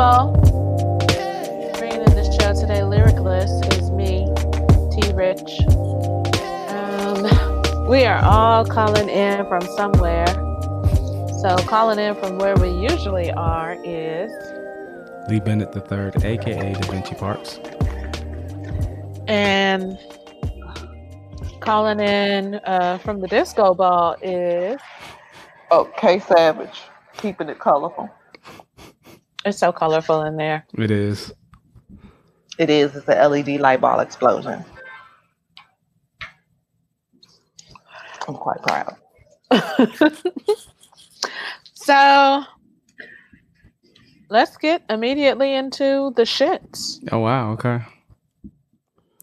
People? Bringing in this show today, Lyricless is me, T Rich. Um, we are all calling in from somewhere. So, calling in from where we usually are is, Lee Bennett III, aka Da Vinci Parks. and calling in uh, from the disco ball is, Oh, K Savage, keeping it colorful. It's so colorful in there. It is. It is. It's a LED light ball explosion. I'm quite proud. so, let's get immediately into the shits. Oh wow, okay.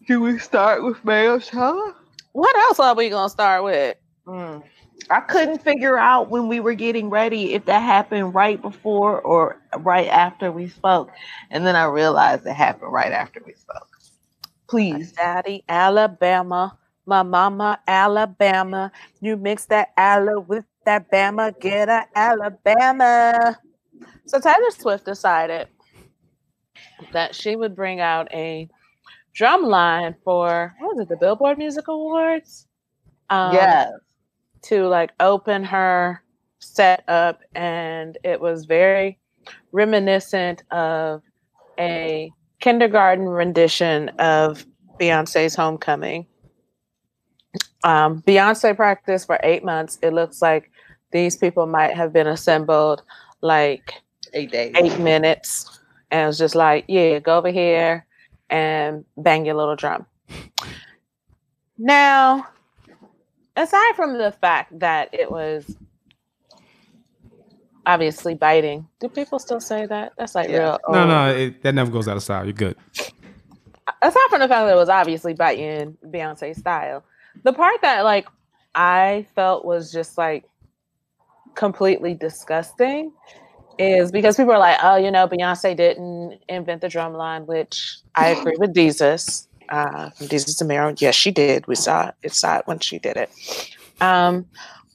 Do we start with Mayo Shower? What else are we gonna start with? Mm. I couldn't figure out when we were getting ready if that happened right before or right after we spoke. And then I realized it happened right after we spoke. Please. Daddy, Alabama, my mama, Alabama. You mix that Ala with that Bama, get a Alabama. So Taylor Swift decided that she would bring out a drum line for what was it, the Billboard Music Awards? Um, yes. To like open her set up and it was very reminiscent of a kindergarten rendition of Beyonce's Homecoming. Um, Beyonce practiced for eight months. It looks like these people might have been assembled like Eight days. eight minutes and it was just like, yeah, go over here and bang your little drum. Now, aside from the fact that it was obviously biting, do people still say that? That's like Yeah. real. No, old. no, it, that never goes out of style. You're good. aside from the fact that it was obviously biting Beyonce style, the part that like I felt was just like completely disgusting is because people are like, oh, you know, Beyonce didn't invent the drum line, which I agree with Jesus. Uh, from to Mero, yes, she did. We saw it. Saw it when she did it. Um,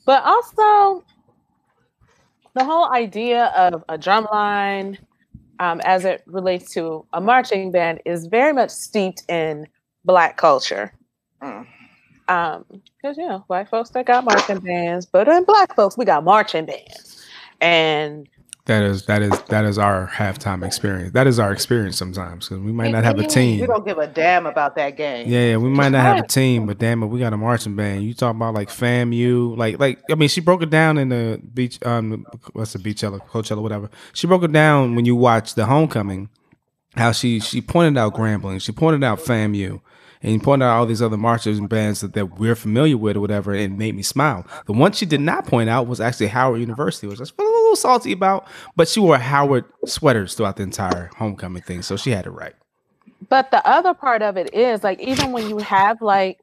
but also the whole idea of a drum line um, as it relates to a marching band is very much steeped in black culture. Mm. Um, because you know, white folks they got marching bands, but in black folks we got marching bands. And That is that is that is our halftime experience. That is our experience sometimes because we might not have a team. We don't give a damn about that game. Yeah, yeah, we might not have a team, but damn it, we got a marching band. You talk about like FAMU, like like I mean, she broke it down in the beach, um, what's the Beachella, Coachella, whatever. She broke it down when you watch the Homecoming, how she she pointed out Grambling, she pointed out FAMU, and you pointed out all these other marchers and bands that, that we're familiar with or whatever, and made me smile. The one she did not point out was actually Howard University, which I was a little salty about, but she wore Howard sweaters throughout the entire Homecoming thing, so she had it right. but the other part of it is like even when you have like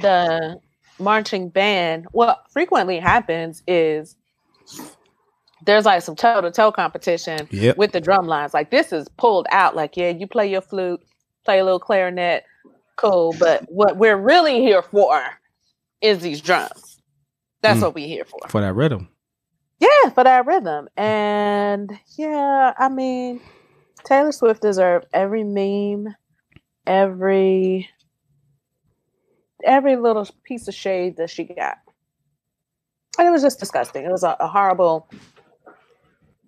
the marching band, what frequently happens is there's like some toe to toe competition Yep. with the drum lines. Like this is pulled out. Like, yeah, you play your flute, play a little clarinet, cool. But what we're really here for is these drums. That's Mm. what we're here for. for that rhythm. Yeah, for that rhythm. And yeah, I mean, Taylor Swift deserved every meme, every every little piece of shade that she got. And it was just disgusting. It was a, a horrible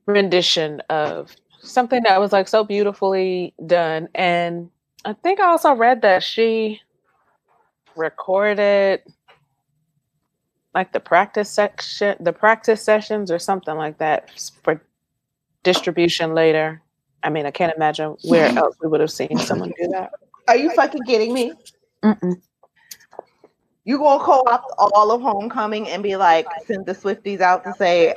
rendition of something that was like so beautifully done. And I think I also read that she recorded like the practice section, the practice sessions or something like that for distribution later. I mean, I can't imagine where else we would have seen someone do that. Are you fucking kidding me? Mm-mm. You gonna call up all of homecoming and be like, send the Swifties out to say,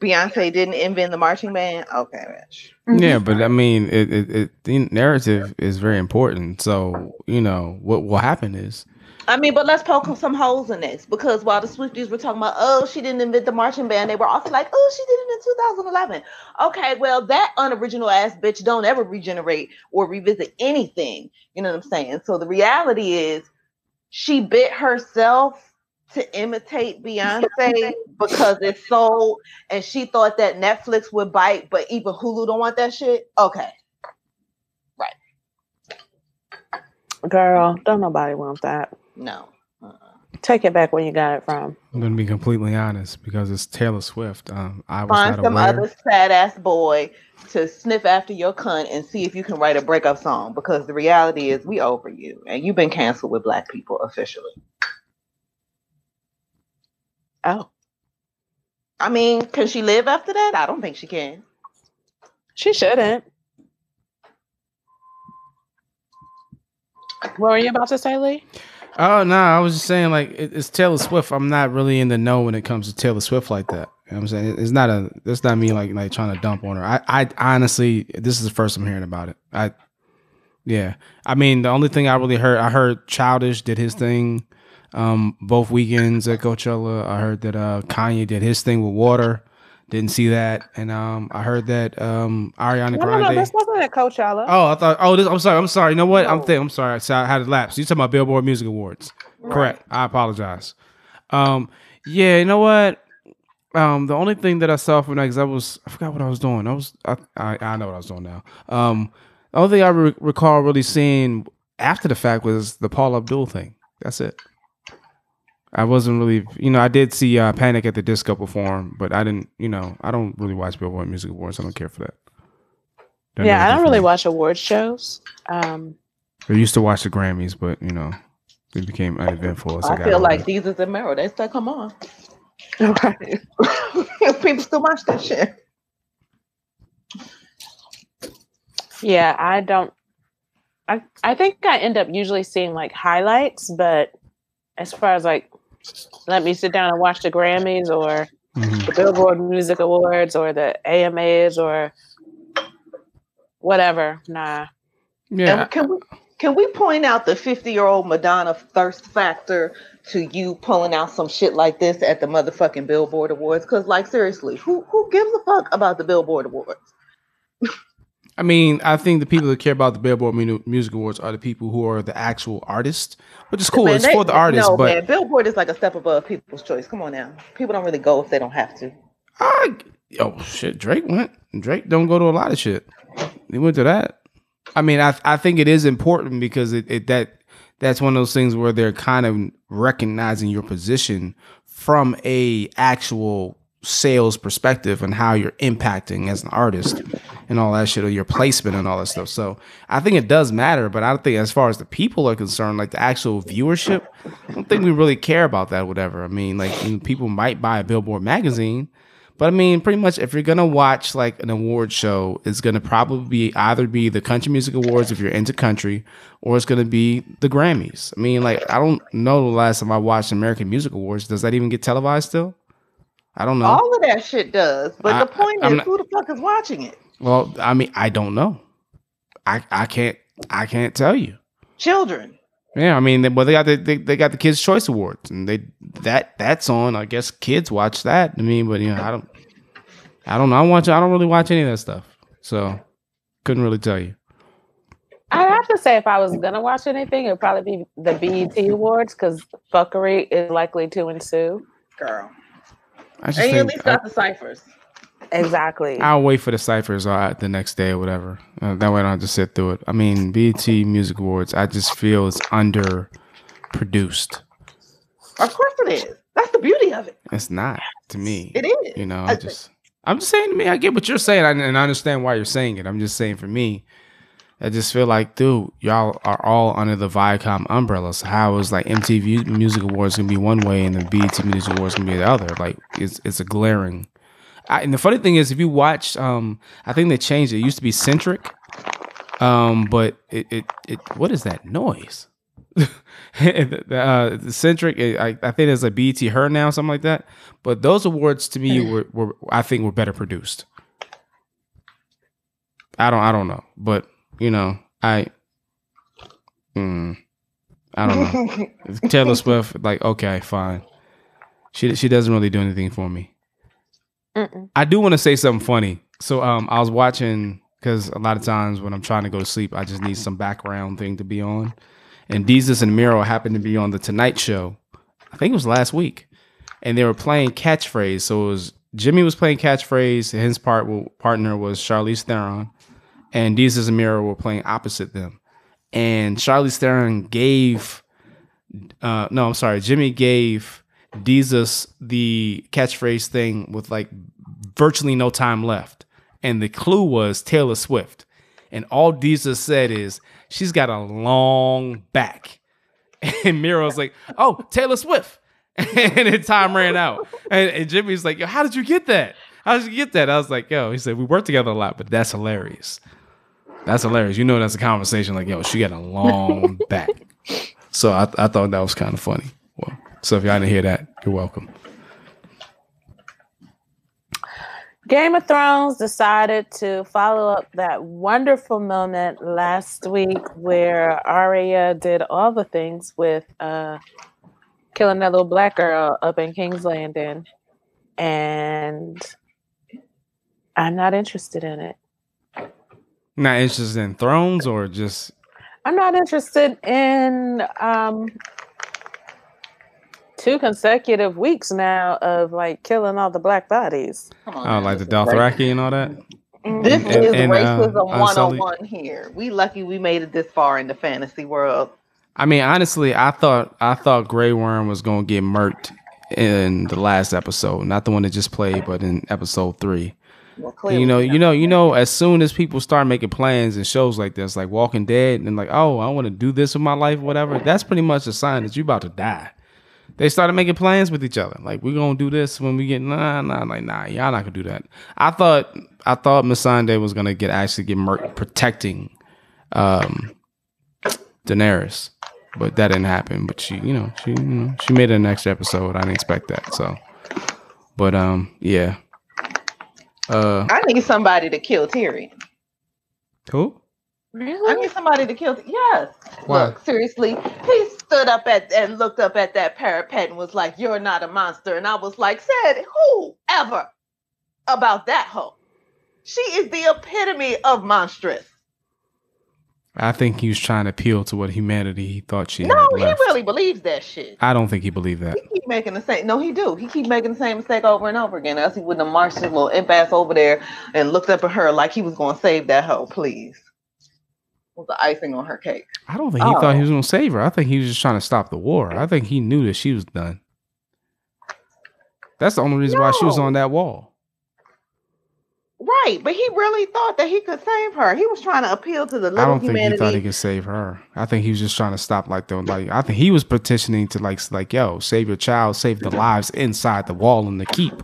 Beyonce didn't invent the marching band. Okay, bitch. Mm-hmm. Yeah, but I mean, it, it, it the narrative is very important. So you know what will happen is I mean, but let's poke some holes in this because while the Swifties were talking about, oh, she didn't invent the marching band, they were also like, oh, she did it in 2011. Okay, well, that unoriginal ass bitch don't ever regenerate or revisit anything. You know what I'm saying? So the reality is, she bit herself to imitate Beyonce because it's sold, and she thought that Netflix would bite, but even Hulu don't want that shit. Okay, Right. Girl, don't nobody want that. no. Uh-uh. Take it back where you got it from. I'm gonna be completely honest because it's Taylor Swift. Um, I was Find not some aware. other sad ass boy to sniff after your cunt and see if you can write a breakup song because the reality is we over you and you've been canceled with black people officially. Oh, I mean, can she live after that? I don't think she can. she shouldn't. What were you about to say, Lee? Oh no, I was just saying like it's Taylor Swift. I'm not really in the know when it comes to Taylor Swift like that. You know what I'm saying it's not a. That's not me like like trying to dump on her. I I honestly this is the first I'm hearing about it. I yeah. I mean the only thing I really heard I heard Childish did his thing. Um, both weekends at Coachella. I heard that uh Kanye did his thing with Water. Didn't see that, and um, I heard that um Ariana No, no, Grande. no, this wasn't at Coachella. Oh, I thought. Oh, this, I'm sorry. I'm sorry. You know what? I'm No. thinking. I'm sorry. So I had a lapse. You talking about Billboard Music Awards? Correct. I apologize. Um, yeah. You know what? Um, the only thing that I saw from that because I was I forgot what I was doing. I was I, I I know what I was doing now. Um, the only thing I re- recall really seeing after the fact was the Paula Abdul thing. That's it. I wasn't really, you know, I did see uh, Panic at the Disco perform, but I didn't, you know, I don't really watch Billboard Music Awards. I don't care for that. They're yeah, I don't really watch award shows. Um, I used to watch the Grammys, but you know, it became uneventful. As I, I got feel older. like these is a mirror. They still come on. right. People still watch that shit. Yeah, I don't. I I think I end up usually seeing like highlights, but as far as like, let me sit down and watch the Grammys or Mhm. the Billboard Music Awards or the AMAs or whatever. Nah. yeah, And can we can we point out the 50 year old Madonna thirst factor to you pulling out some shit like this at the motherfucking Billboard Awards? Because like seriously, who who gives a fuck about the Billboard Awards? I mean, I think the people that care about the Billboard Music Awards are the people who are the actual artists, which is cool. Man, it's they- for the artists, no, but man, Billboard is like a step above people's choice. Come on now, people don't really go if they don't have to. I, oh shit, Drake went. Drake don't go to a lot of shit. He went to that. I mean, I I think it is important because it, it that that's one of those things where they're kind of recognizing your position from a actual sales perspective and how you're impacting as an artist and all that shit or your placement and all that stuff. So I think it does matter, but I think as far as the people are concerned, like the actual viewership, I don't think we really care about that, whatever. I mean, like you know, people might buy a Billboard magazine, but I mean, pretty much if you're gonna watch like an award show, it's gonna probably be either be the Country Music Awards if you're into country, or it's gonna be the Grammys. I mean, like I don't know the last time I watched American Music Awards. Does that even get televised still? I don't know. All of that shit does, but I- the point I'm is, not- who the fuck is watching it? Well, I mean, I don't know. I I can't I can't tell you. Children. Yeah, I mean, they, well, they got the they, they got the Kids Choice Awards, and they that that's on. I guess kids watch that. I mean, but you know, I don't, I don't know. I watch. I don't really watch any of that stuff, so couldn't really tell you. I have to say, if I was gonna watch anything, it'd probably be the BET Awards because fuckery is likely to ensue. Girl. I just And you at think least I, got the ciphers. Exactly. I'll wait for the ciphers uh, the next day or whatever. Uh, that way, I don't have to sit through it. I mean, BET Music Awards. I just feel it's under produced. Of course it is. That's the beauty of it. It's not to me. It is. You know, I I just I'm just saying to me, I get what you're saying and and I understand why you're saying it. I'm just saying for me, I just feel like, dude, y'all are all under the Viacom umbrella. So how is like MTV Music Awards gonna be one way and the BET Music Awards gonna be the other? Like it's it's a glaring. I, and the funny thing is, if you watch, um, I think they changed it. It used to be Centric, um, but it, it it what is that noise? uh, the centric. I, I think there's a BET her now, something like that. But those awards to me were, were I think were better produced. I don't I don't know, but you know I. Mm, I don't know. Taylor Swift, like okay, fine. She she doesn't really do anything for me. Mm-mm. I do want to say something funny. So um, I was watching because a lot of times when I'm trying to go to sleep, I just need some background thing to be on. And Desus and Mero happened to be on the Tonight Show. I think it was last week, and they were playing catchphrase. So it was Jimmy was playing catchphrase. His part partner was Charlize Theron, and Desus and Mero were playing opposite them. And Charlize Theron gave, uh, no, I'm sorry, Jimmy gave Desus the catchphrase thing with like virtually no time left. And the clue was Taylor Swift. And all Desus said is, she's got a long back. And Mero was like, oh, Taylor Swift. and then time ran out. And, and Jimmy's like, yo, how did you get that? How did you get that? I was like, yo, he said, we work together a lot, but that's hilarious. That's hilarious. You know, that's a conversation like, yo, she got a long back. So I, I thought that was kind of funny. Well, so if y'all didn't hear that, you're welcome. Game of Thrones decided to follow up that wonderful moment last week where Arya did all the things with uh, killing that little black girl up in King's Landing. And I'm not interested in it. Not interested in thrones or just I'm not interested in um, two consecutive weeks now of like killing all the black bodies. Come oh, like the Dothraki and all that. This And- is and, uh, racism Unsullied. 101 here. We lucky we made it this far in the fantasy world. I mean, honestly, I thought I thought Grey Worm was gonna get murked in the last episode, not the one that just played, but in episode three. Well, clearly you know, you know, you know. As soon as people start making plans and shows like this, like Walking Dead, and like, oh, I want to do this with my life, whatever. That's pretty much a sign that you're about to die. They started making plans with each other, like we're gonna do this when we get nah, nah, like nah, y'all not gonna do that. I thought, I thought Missandei was gonna get actually get murked protecting um Daenerys, but that didn't happen. But she, you know, she, you know, she made it an extra episode. I didn't expect that. So, but um, yeah. Uh, I need somebody to kill Tyrion. who? I need somebody to kill. Yes. Why? Look, seriously, he stood up at and looked up at that parapet and was like, "You're not a monster." And I was like, "Said who ever about that hoe? She is the epitome of monstrous." I think he was trying to appeal to what humanity he thought she No, he really believes that shit. I don't think he believed that. He keep making the same. No, he do. He keep making the same mistake over and over again. Else he wouldn't have marched his little imp ass over there and looked up at her like he was going to save that hoe. Please, was the icing on her cake. I don't think he thought Oh. he was oh. going to save her. I think he was just trying to stop the war. I think he knew that she was done. That's the only reason why she was on that wall. Right, but he really thought that he could save her. He was trying to appeal to the I little don't think humanity. he thought he could save her. I think he was just trying to stop like the like. I think he was petitioning to like like yo save your child, save the lives inside the wall and the keep.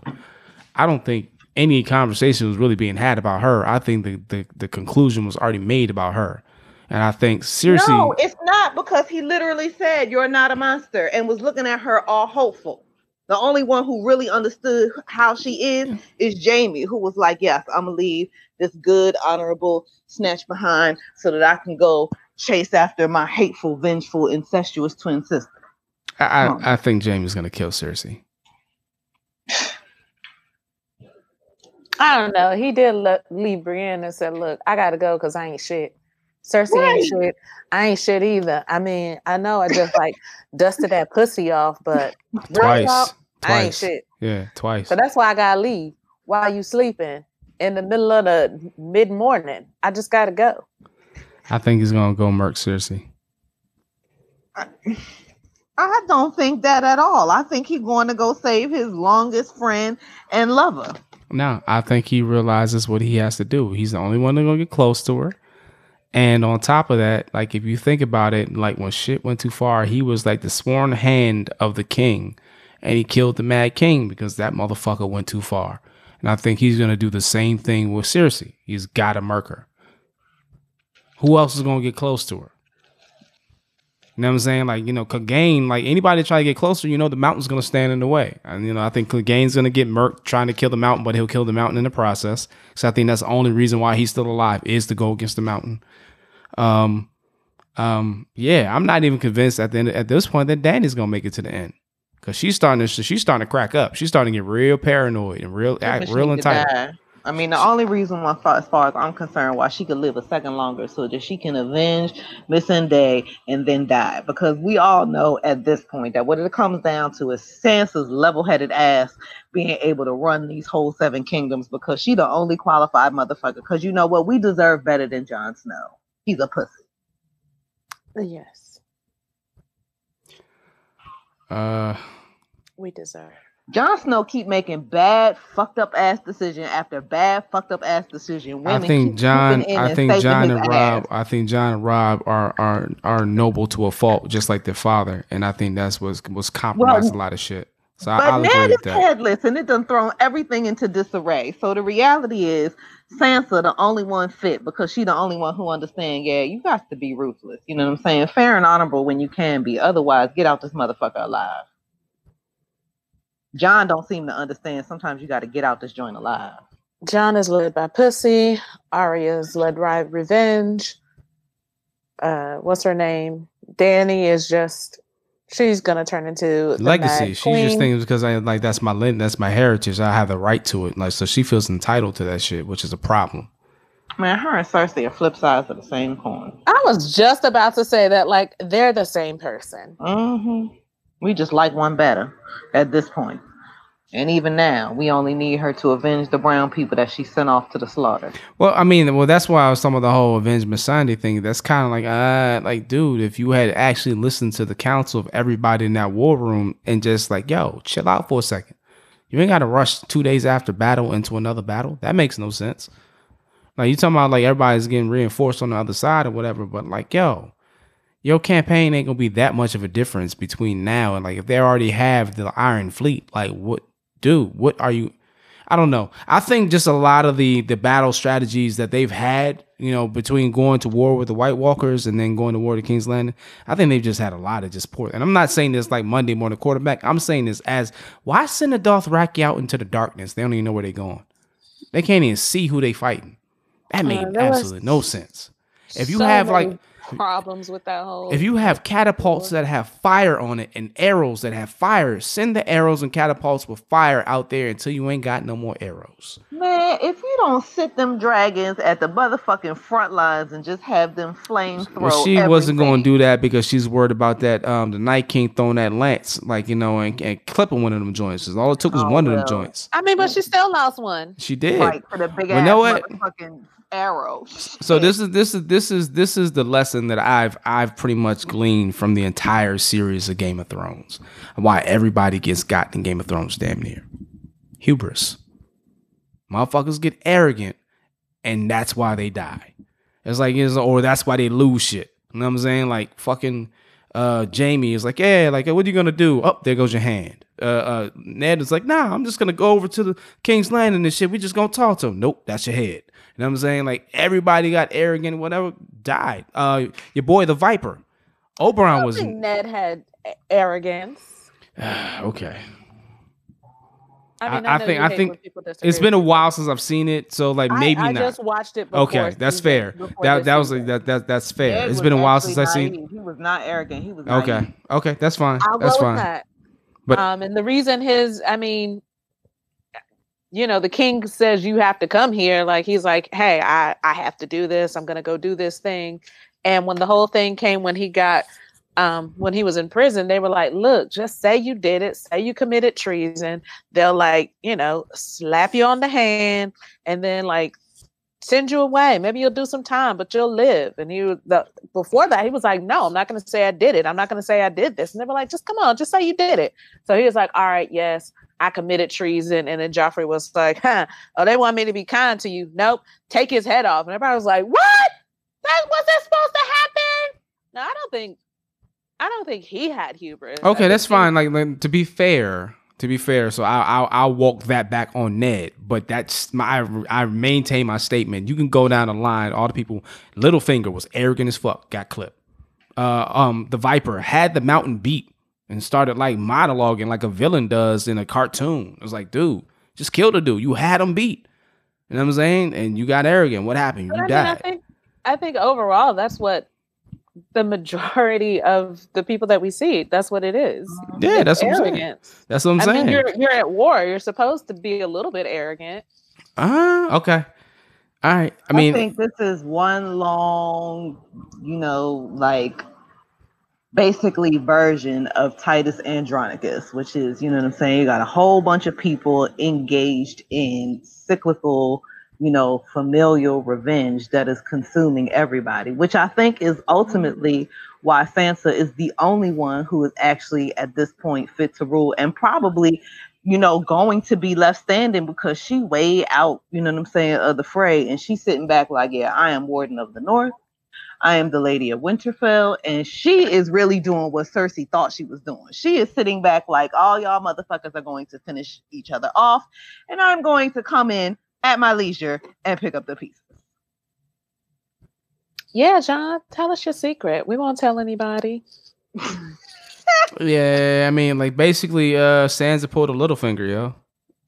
I don't think any conversation was really being had about her. I think the the, the conclusion was already made about her, and I think seriously. No, it's not because he literally said you're not a monster and was looking at her all hopeful. The only one who really understood how she is is Jaime, who was like, "Yes, I'm gonna leave this good, honorable snatch behind so that I can go chase after my hateful, vengeful, incestuous twin sister." I, Huh. I, I think Jaime's gonna kill Cersei. I don't know. He did le- leave Brienne and said, "Look, I gotta go because I ain't shit. Cersei Right. ain't shit. I ain't shit either. I mean, I know I just like dusted that pussy off, but real Twice, talk, I ain't twice. shit. Yeah, twice. So that's why I gotta leave while you sleeping in the middle of the mid morning. I just gotta go. I think he's gonna go murk Cersei. I don't think that at all. I think he's going to go save his longest friend and lover. No, I think he realizes what he has to do. He's the only one that's gonna get close to her. And on top of that, like if you think about it, like when shit went too far, he was like the sworn hand of the king, and he killed the Mad King because that motherfucker went too far. And I think he's gonna do the same thing with Cersei. He's got to murk her. Who else is gonna get close to her? You know what I'm saying? Like, you know, Clegane, like anybody try to get closer, you know, the mountain's gonna stand in the way. And you know, I think Clegane's gonna get murked trying to kill the mountain, but he'll kill the mountain in the process. So I think that's the only reason why he's still alive is to go against the mountain. Um, um, yeah, I'm not even convinced at the end at this point that Dany's gonna make it to the end. Cause she's starting to she's starting to crack up. She's starting to get real paranoid and real act real need entitled. I mean, the only reason why, as far as I'm concerned, why she could live a second longer, so that she can avenge Missandei and then die. Because we all know at this point that what it comes down to is Sansa's level-headed ass being able to run these whole seven kingdoms because she the only qualified motherfucker. Because you know what, we deserve better than Jon Snow. He's a pussy. Yes, Uh we deserve. Jon Snow keep making bad, fucked up ass decision after bad, fucked up ass decision. Women I think Jon. I think Jon and Robb. ass. I think Jon and Robb are are are noble to a fault, just like their father. And I think that's what's was compromised a lot of shit. So But I'll agree Ned is that. headless, and it done thrown everything into disarray. So the reality is, Sansa the only one fit because she the only one who understand. Yeah, you got to be ruthless. You know what I'm saying? Fair and honorable when you can be. Otherwise, get out this motherfucker alive. Jon don't seem to understand. Sometimes you got to get out this joint alive. Jon is led by pussy. Arya is led by revenge. Uh, what's her name? Dany is just she's gonna turn into Legacy. Mad She just Queen. thinks because I like that's my lin- that's my heritage. I have the right to it. Like so, she feels entitled to that shit, which is a problem. Man, her and Cersei are flip sides of the same coin. I was just about to say that like they're the same person. Mm-hmm. We just like one better at this point. And even now, we only need her to avenge the brown people that she sent off to the slaughter. Well, I mean, well, that's why I was the whole Avenge Missandei thing. That's kind of like, uh, like, dude, if you had actually listened to the counsel of everybody in that war room and just like, yo, chill out for a second. You ain't got to rush two days after battle into another battle. That makes no sense. Like you talking about like everybody's getting reinforced on the other side or whatever, but like, yo, your campaign ain't gonna be that much of a difference between now and like if they already have the Iron Fleet, like what, dude, what are you? I don't know. I think just a lot of the the battle strategies that they've had, you know, between going to war with the White Walkers and then going to war to King's Landing, I think they've just had a lot of just poor. And I'm not saying this like Monday morning quarterback. I'm saying this as why send a Dothraki out into the darkness? They don't even know where they're going. They can't even see who they fighting. That made Uh, was absolutely no sense. If you so have like problems with that whole if you have catapults that have fire on it and arrows that have fire, send the arrows and catapults with fire out there until you ain't got no more arrows. Man, if you don't sit them dragons at the motherfucking front lines and just have them flame throw. Well, she wasn't going to do that because she's worried about that. Um, the Night King throwing that lance, like you know, and, and clipping one of them joints. 'Cause All it took was Oh, one of them joints. I mean, but she still lost one. She did. Right for the big Well, ass you know what? Arrow. So this is this is this is this is the lesson that I've I've pretty much gleaned from the entire series of Game of Thrones. Why everybody gets got in Game of Thrones damn near. Hubris. Motherfuckers get arrogant and that's why they die. It's like it's or that's why they lose shit. You know what I'm saying? Like fucking uh Jaime is like, yeah, like what are you gonna do? Up oh, there goes your hand. Uh, uh Ned is like, nah, I'm just gonna go over to the King's Landing and shit. We just gonna talk to him. Nope, that's your head. You know what I'm saying? Like everybody got arrogant, whatever, died. Uh your boy the Viper. Oberyn was think Ned had arrogance. okay. I mean, I- I, I think- I think when people disagree It's been a while since I've seen it, so like maybe I, not. I just watched it. Before Okay, that's fair. before That that was season. that that that's fair. Ned it's was been a while since I've seen. He was not arrogant. He was Okay, naive. okay, that's fine. I'll that's go fine. with that. But- um, and the reason his, I mean, you know, the king says you have to come here. Like he's like, hey, I I have to do this. I'm gonna go do this thing. And when the whole thing came, when he got, um, when he was in prison, they were like, look, just say you did it. Say you committed treason. They'll like, you know, slap you on the hand, and then like send you away. Maybe you'll do some time, but you'll live. And he the before that, he was like, No, I'm not gonna say I did it. I'm not gonna say I did this. And they were like, just come on, just say you did it. So he was like, All right, yes, I committed treason. And then Joffrey was like, huh, oh, they want me to be kind to you. Nope, take his head off. And everybody was like, What? That was that supposed to happen? No, I don't think I don't think he had hubris. Okay, that's fine. Like, like, to be fair, to be fair, so I'll, I'll I'll walk that back on Ned, but that's my I, I maintain my statement. You can go down the line. All the people, Littlefinger was arrogant as fuck, got clipped. uh, um, the Viper had the mountain beat and started like monologuing like a villain does in a cartoon. It was like, dude, just kill the dude. You had him beat. You know what I'm saying? And you got arrogant. What happened? You But I mean, died. I think I think overall that's what the majority of the people that we see, that's what it is. yeah, that's what I'm saying. arrogance. That's what I'm I saying. mean, you're you're at war. You're supposed to be a little bit arrogant. Ah, okay. All right. I mean, I think this is one long, you know, like basically version of Titus Andronicus, which is, you know what I'm saying? You got a whole bunch of people engaged in cyclical, you know, familial revenge that is consuming everybody, which I think is ultimately why Sansa is the only one who is actually at this point fit to rule and probably you know, going to be left standing because she way out, you know what I'm saying, of the fray. And she's sitting back like, yeah, I am Warden of the North. I am the Lady of Winterfell. And she is really doing what Cersei thought she was doing. She is sitting back like, all y'all motherfuckers are going to finish each other off. And I'm going to come in at my leisure and pick up the pieces. Yeah, Jon, tell us your secret. We won't tell anybody. yeah, I mean, like basically, uh, Sansa pulled a Littlefinger, yo.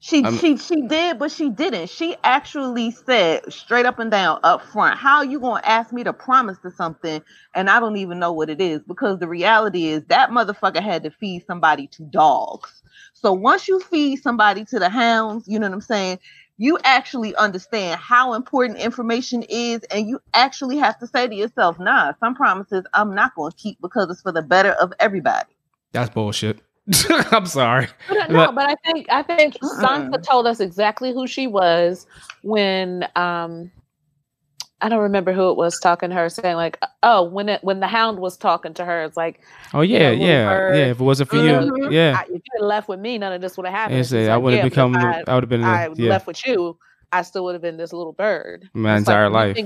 She I'm- she she did, but she didn't. She actually said straight up and down up front, how you gonna ask me to promise to something and I don't even know what it is? Because the reality is that motherfucker had to feed somebody to dogs. So once you feed somebody to the hounds, you know what I'm saying? You actually understand how important information is, and you actually have to say to yourself, nah, some promises I'm not gonna keep because it's for the better of everybody. That's bullshit. I'm sorry. But, no, But- but I think I think. Sansa told us exactly who she was when um I don't remember who it was talking to her saying like oh when it when the hound was talking to her it's like Oh yeah, little yeah, bird. yeah. If it wasn't for you, yeah. I, if you had left with me none of this would have happened. And She's say I like, would have "Yeah, become. I, I would have been. I a, yeah, left with you I still would have been this little bird. my It's entire you life.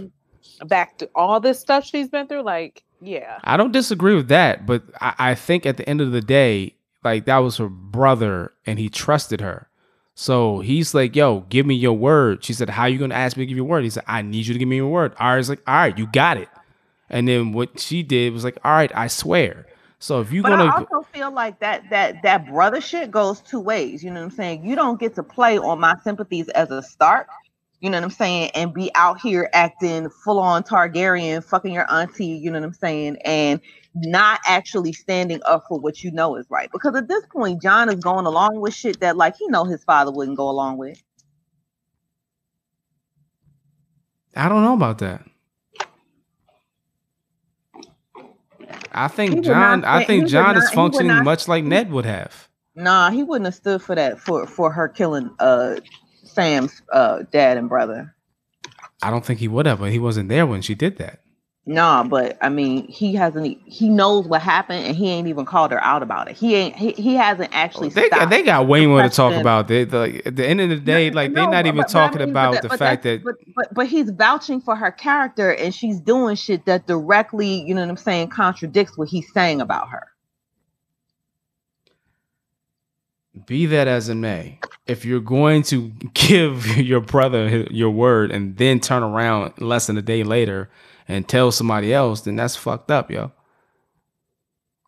Back to all this stuff she's been through, like yeah, I don't disagree with that, but I, I think at the end of the day, like that was her brother, and he trusted her. So he's like, "Yo, give me your word." She said, "How you gonna ask me to give you your word?" He said, "I need you to give me your word." Ari's like, "All right, you got it." And then what she did was like, "All right, I swear." So if you're But gonna, I also feel like that that that brother shit goes two ways. You know what I'm saying? You don't get to play on my sympathies as a start. You know what I'm saying? And be out here acting full on Targaryen, fucking your auntie. You know what I'm saying? And not actually standing up for what you know is right. Because at this point, Jon is going along with shit that like he know his father wouldn't go along with. I don't know about that. I think Jon. not I think Jon not- is functioning not- much like Ned would have. Nah, he wouldn't have stood for that for for her killing uh Sam's uh dad and brother. I don't think he would have, but he wasn't there when she did that. Nah, but I mean, he hasn't. He knows what happened, and he ain't even called her out about it. He ain't. He, he hasn't oh, actually. They got, they got way more to talk about. They, like, at the end of the day, like they're No, not even but- but I talking mean, but about the fact that But, but but he's vouching for her character, and she's doing shit that directly, you know what I'm saying, contradicts what he's saying about her. be that as it may, if you're going to give your brother your word and then turn around less than a day later and tell somebody else, then that's fucked up, yo.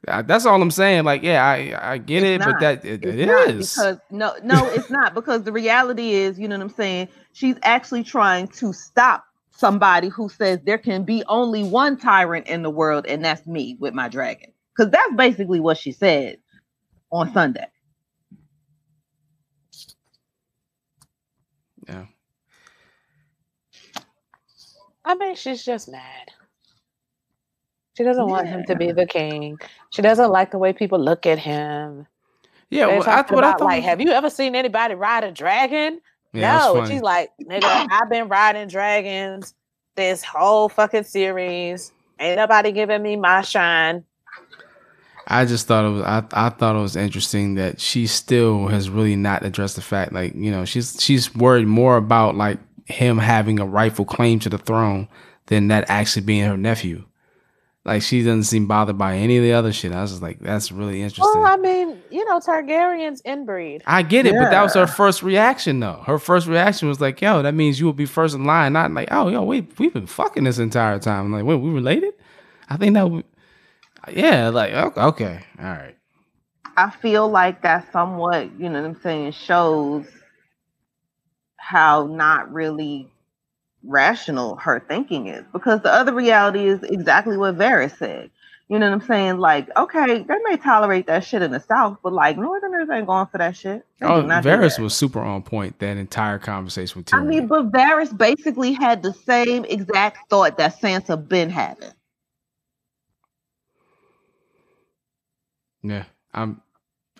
That's all I'm saying. Like, yeah, I I get It's it, but that it, it not is. because no, no, it's not because the reality is, you know what I'm saying. She's actually trying to stop somebody who says there can be only one tyrant in the world, and that's me with my dragon. Because that's basically what she said on Sunday. I mean, she's just mad. She doesn't want him to be the king. She doesn't like the way people look at him. Yeah, well, I, what I thought like, have you ever seen anybody ride a dragon? yeah, no. She's like, nigga, I've been riding dragons this whole fucking series. Ain't nobody giving me my shine. I just thought it was I, I thought it was interesting that she still has really not addressed the fact like you know she's she's worried more about like him having a rightful claim to the throne than that actually being her nephew. Like she doesn't seem bothered by any of the other shit. I was just like that's really interesting. Well, I mean, you know, Targaryens inbreed. I get it, but that was her first reaction though. Her first reaction was like, "Yo, that means you will be first in line." Not like, "Oh, yo, we we've been fucking this entire time." I'm like, wait, we related? I think that. We, Yeah, like okay, okay, all right. I feel like that somewhat, you know what I'm saying, shows how not really rational her thinking is. Because the other reality is exactly what Varys said. You know what I'm saying? Like, okay, they may tolerate that shit in the South, but like Northerners ain't going for that shit. They Oh, Varys was super on point that entire conversation with I mean, but Varys basically had the same exact thought that Sansa been having. yeah, I'm.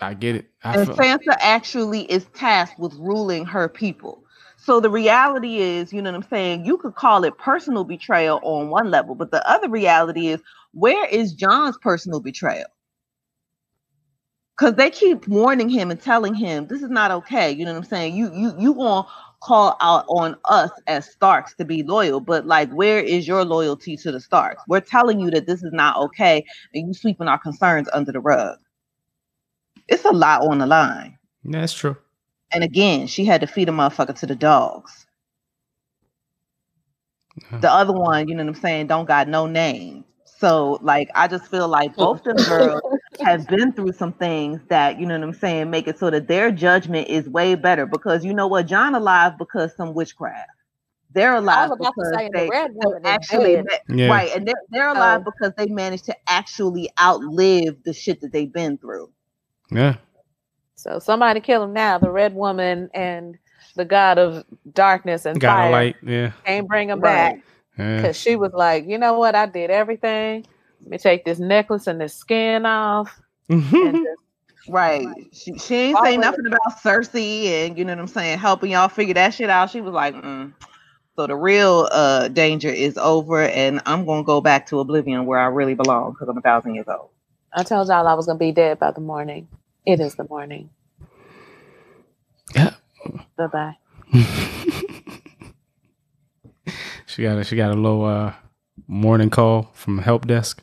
I get it. I And feel, Sansa actually is tasked with ruling her people. So the reality is, you know what I'm saying? You could call it personal betrayal on one level, but the other reality is, where is Jon's personal betrayal? Because they keep warning him and telling him this is not okay. You know what I'm saying? You you you gonna call out on us as Starks to be loyal, but like, where is your loyalty to the Starks? We're telling you that this is not okay, and you sweeping our concerns under the rug. It's a lot on the line. that's true. And again, she had to feed a motherfucker to the dogs. Yeah. The other one, you know what I'm saying, don't got no name. So like I just feel like oh. both of them girls have been through some things that, you know what I'm saying, make it so that their judgment is way better because you know what, Jon alive because some witchcraft. They're alive was about to because say the they red they woman is actually dead. Yeah. right, and they're, they're alive Oh. because they managed to actually outlive the shit that they've been through. Yeah, So somebody kill him now. The red woman and the god of darkness and got a fire light. Yeah, can't bring him Right. back yeah. because she was like, you know what? I did everything. Let me take this necklace and this skin off. Just, Right. She, she ain't All say of nothing about Cersei and you know what I'm saying, helping y'all figure that shit out. She was like, mm. so the real uh danger is over, and I'm gonna go back to Oblivion where I really belong because I'm a thousand years old. I told y'all I was gonna be dead by the morning. It is the morning. Yeah. Bye bye. she got a she got a little uh morning call from help desk.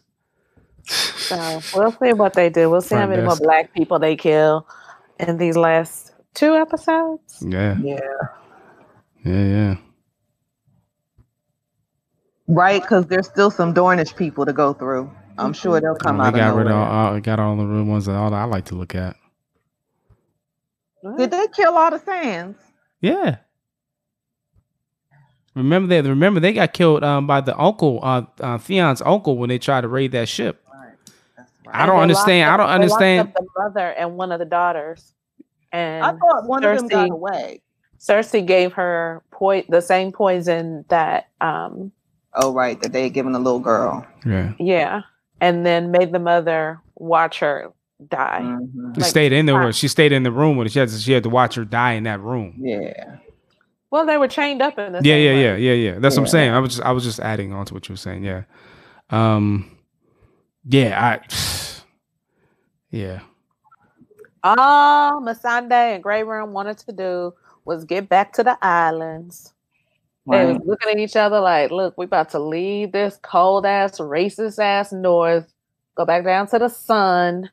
So we'll see what they do. We'll see how Front many more black people they kill in these last two episodes. Yeah, Yeah. yeah, yeah. Right, because there's still some Dornish people to go through. I'm sure they'll come Oh, out they got of rid of all, all got all the real ones that all I like to look at. Did they kill all the Sands? Yeah. Remember that? Remember they got killed um, by the uncle, uh, uh, Theon's uncle, when they tried to raid that ship. That's I don't And they understand. locked I don't they understand. up The mother and one of the daughters, and I thought one of them got Cersei- away. Cersei gave her poi- the same poison that, um, Oh, right, that they had given a little girl. Yeah, yeah, and then made the mother watch her die. Mhm. she Like, stayed in there. I- with- She stayed in the room with her. She had to, she had to watch her die in that room. Yeah. Well, they were chained up in the Yeah, yeah, room. yeah, yeah, yeah. That's what I'm saying. I was just I was just adding on to what you were saying. Yeah. Um. Yeah. I. Yeah. All Missandei and Grey Worm wanted to do was get back to the islands. They was looking at each other like, look, we about to leave this cold ass, racist ass north, go back down to the sun,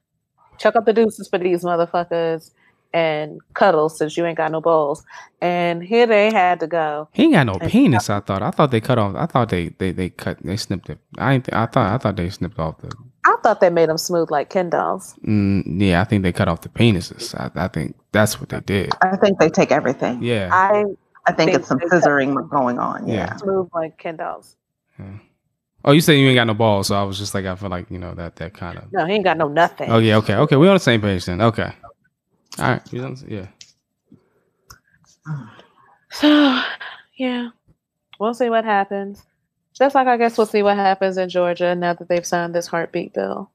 chuck up the deuces for these motherfuckers, and cuddle since you ain't got no balls. And here they had to go. He ain't got no And- penis. I thought. I thought they cut off. I thought they they they cut. They snipped it. I ain't, I thought I thought they snipped off the. I thought they made them smooth like Ken dolls. Mm, yeah, I think they cut off the penises. I, I think that's what they did. I think they take everything. Yeah. I I think Think it's some they cut- scissoring going on. Yeah. Yeah. smooth like Ken dolls. Oh, you said you ain't got no balls, so I was just like, I feel like you know that that kind of. No, he ain't got no nothing. Oh yeah, okay, okay, we're on the same page then. Okay, all right, you know, yeah, So, yeah, we'll see what happens. Just like I guess we'll see what happens in Georgia now that they've signed this heartbeat bill.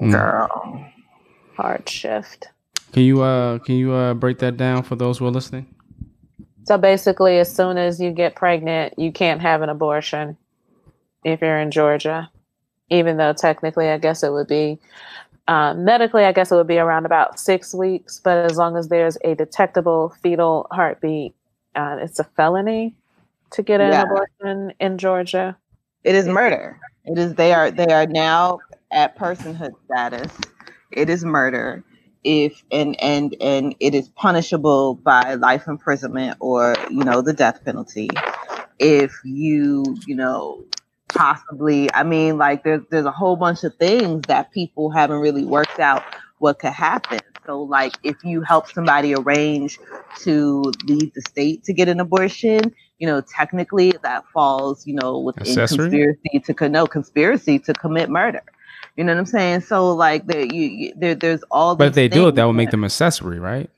Mm. Girl. Hard shift. Can you uh can you uh break that down for those who are listening? So basically, as soon as you get pregnant, you can't have an abortion if you're in Georgia, even though technically, I guess it would be um, medically, I guess it would be around about six weeks. But as long as there's a detectable fetal heartbeat, uh, it's a felony to get an Yeah. abortion in Georgia. It is murder. It is they are they are now at personhood status. It is murder. If and and and it is punishable by life imprisonment or you know the death penalty. If you you know possibly. I mean, like there's there's a whole bunch of things that people haven't really worked out what could happen. So, like, if you help somebody arrange to leave the state to get an abortion, you know, technically that falls, you know, within Accessory? conspiracy to no conspiracy to commit murder. You know what I'm saying? So, like, there, you, you there, there's all. But if they do it, that would make them accessory, right?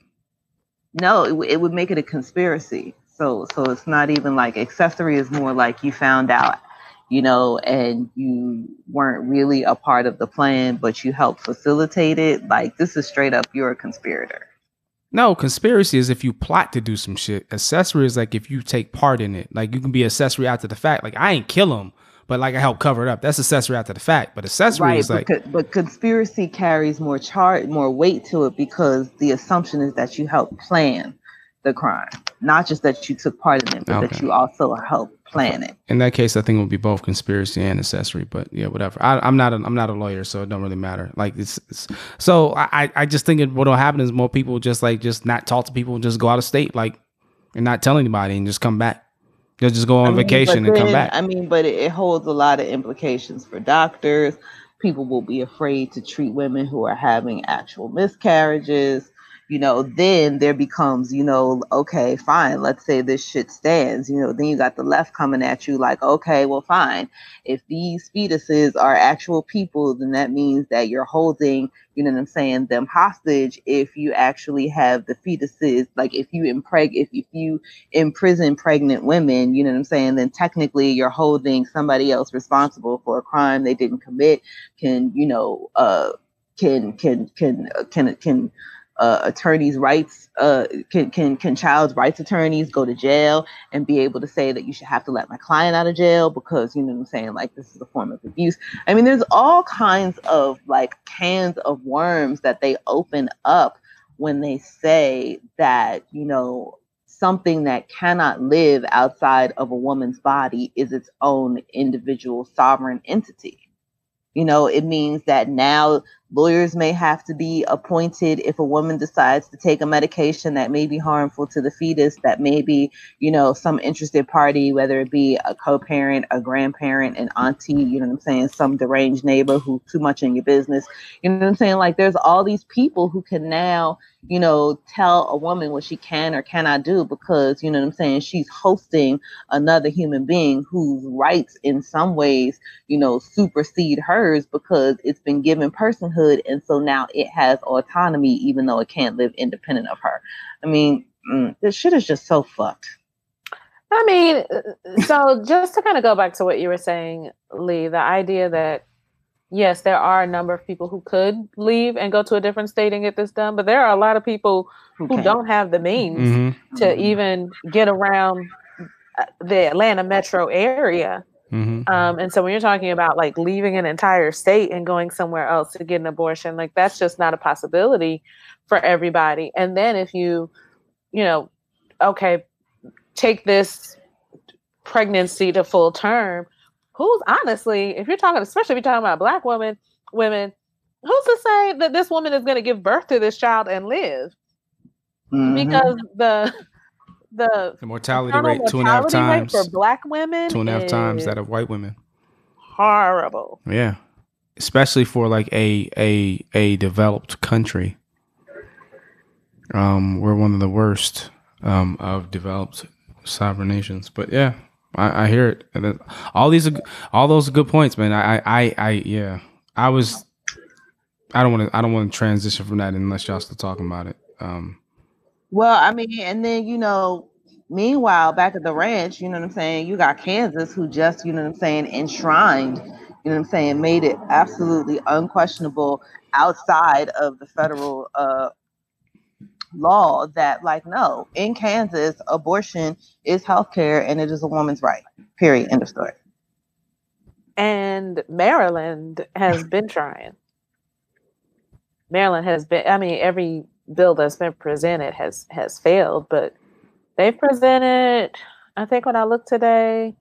no, it, w- it would make it a conspiracy. So so it's not even like accessory is more like you found out, you know, and you weren't really a part of the plan, but you helped facilitate it. Like this is straight up you're a conspirator. No, conspiracy is if you plot to do some shit. Accessory is like if you take part in it. Like you can be accessory after the fact. Like I ain't kill him, but like I helped cover it up. That's accessory after the fact. But accessory Right, is like co- but conspiracy carries more charge, more weight to it because the assumption is that you helped plan the crime, not just that you took part in it, but that you also helped plan it. in that case, I think it would be both conspiracy and accessory. But yeah, whatever. I, I'm not. A, I'm not a lawyer, so it don't really matter. Like it's. it's so I. I- just think what'll happen is more people just like just not talk to people and just go out of state, like, and not tell anybody and just come back. They'll just go on I mean, vacation and come back. I mean, but it, it holds a lot of implications for doctors. People will be afraid to treat women who are having actual miscarriages. You know, then there becomes, you know, okay, fine, let's say this shit stands. You know, then you got the left coming at you like, okay, well, fine. If these fetuses are actual people, then that means that you're holding, you know what I'm saying, them hostage if you actually have the fetuses, like if you impreg if, if you imprison pregnant women, you know what I'm saying, then technically you're holding somebody else responsible for a crime they didn't commit. Can, you know, uh can can can uh, can can uh, attorneys' rights uh, can can can child's rights attorneys go to jail and be able to say that you should have to let my client out of jail because you know what I'm saying like this is a form of abuse. I mean, there's all kinds of like cans of worms that they open up when they say that you know something that cannot live outside of a woman's body is its own individual sovereign entity. You know, it means that now lawyers may have to be appointed if a woman decides to take a medication that may be harmful to the fetus, that may be, you know, some interested party, whether it be a co parent, a grandparent, an auntie, you know what I'm saying, some deranged neighbor who's too much in your business. You know what I'm saying? Like, there's all these people who can now, you know, tell a woman what she can or cannot do because, you know what I'm saying, she's hosting another human being whose rights in some ways you know, supersede hers because it's been given personhood. And so now it has autonomy, even though it can't live independent of her. I mean, mm, this shit is just so fucked. I mean, uh, so just to kind of go back to what you were saying, Lee, the idea that yes, there are a number of people who could leave and go to a different state and get this done, but there are a lot of people who don't have the means Mm-hmm. to even get around uh, the Atlanta metro area. Mm-hmm. Um, and so when you're talking about like leaving an entire state and going somewhere else to get an abortion, like that's just not a possibility for everybody. And then if you, you know, okay, take this pregnancy to full term, who's honestly, if you're talking, especially if you're talking about black women, women, who's to say that this woman is going to give birth to this child and live? Mhm. Because the the The mortality rate two and a half mortality times, for black women two and a half times that of white women. horrible. Yeah, especially for like a a a developed country. Um, we're one of the worst um of developed sovereign nations. But yeah, I, I hear it. And then all these, are, all those are good points, man. I, I, I, I yeah, I was. I don't want to. I don't want to transition from that unless y'all still talking about it. Um, Well, I mean, and then, you know, meanwhile, back at the ranch, you know what I'm saying? You got Kansas who just, you know what I'm saying, enshrined, you know what I'm saying, made it absolutely unquestionable outside of the federal uh, law that, like, no, in Kansas, abortion is healthcare and it is a woman's right. Period. End of story. And Maryland has been trying. Maryland has been. I mean, every bill that's been presented has has failed, but they've presented. I think when I looked today,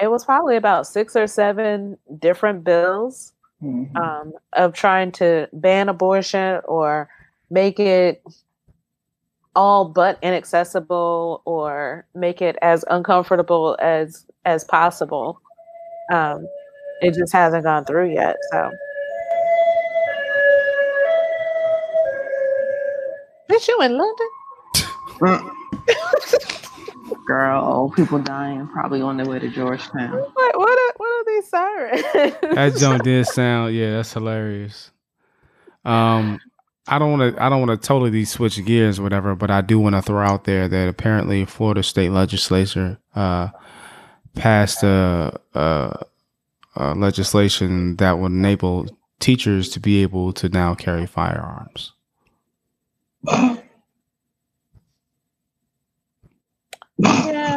it was probably about six or seven different bills Mhm. um, of trying to ban abortion or make it all but inaccessible or make it as uncomfortable as as possible Um, it just hasn't gone through yet. So. Is you in London? Girl, old people dying, probably on their way to Georgetown. What what are, what are these sirens? That joint did sound yeah, that's hilarious. Um, I don't want to I don't want to totally switch gears, or whatever, but I do want to throw out there that apparently Florida state legislature uh, passed a, a, a legislation that would enable teachers to be able to now carry firearms. Yeah,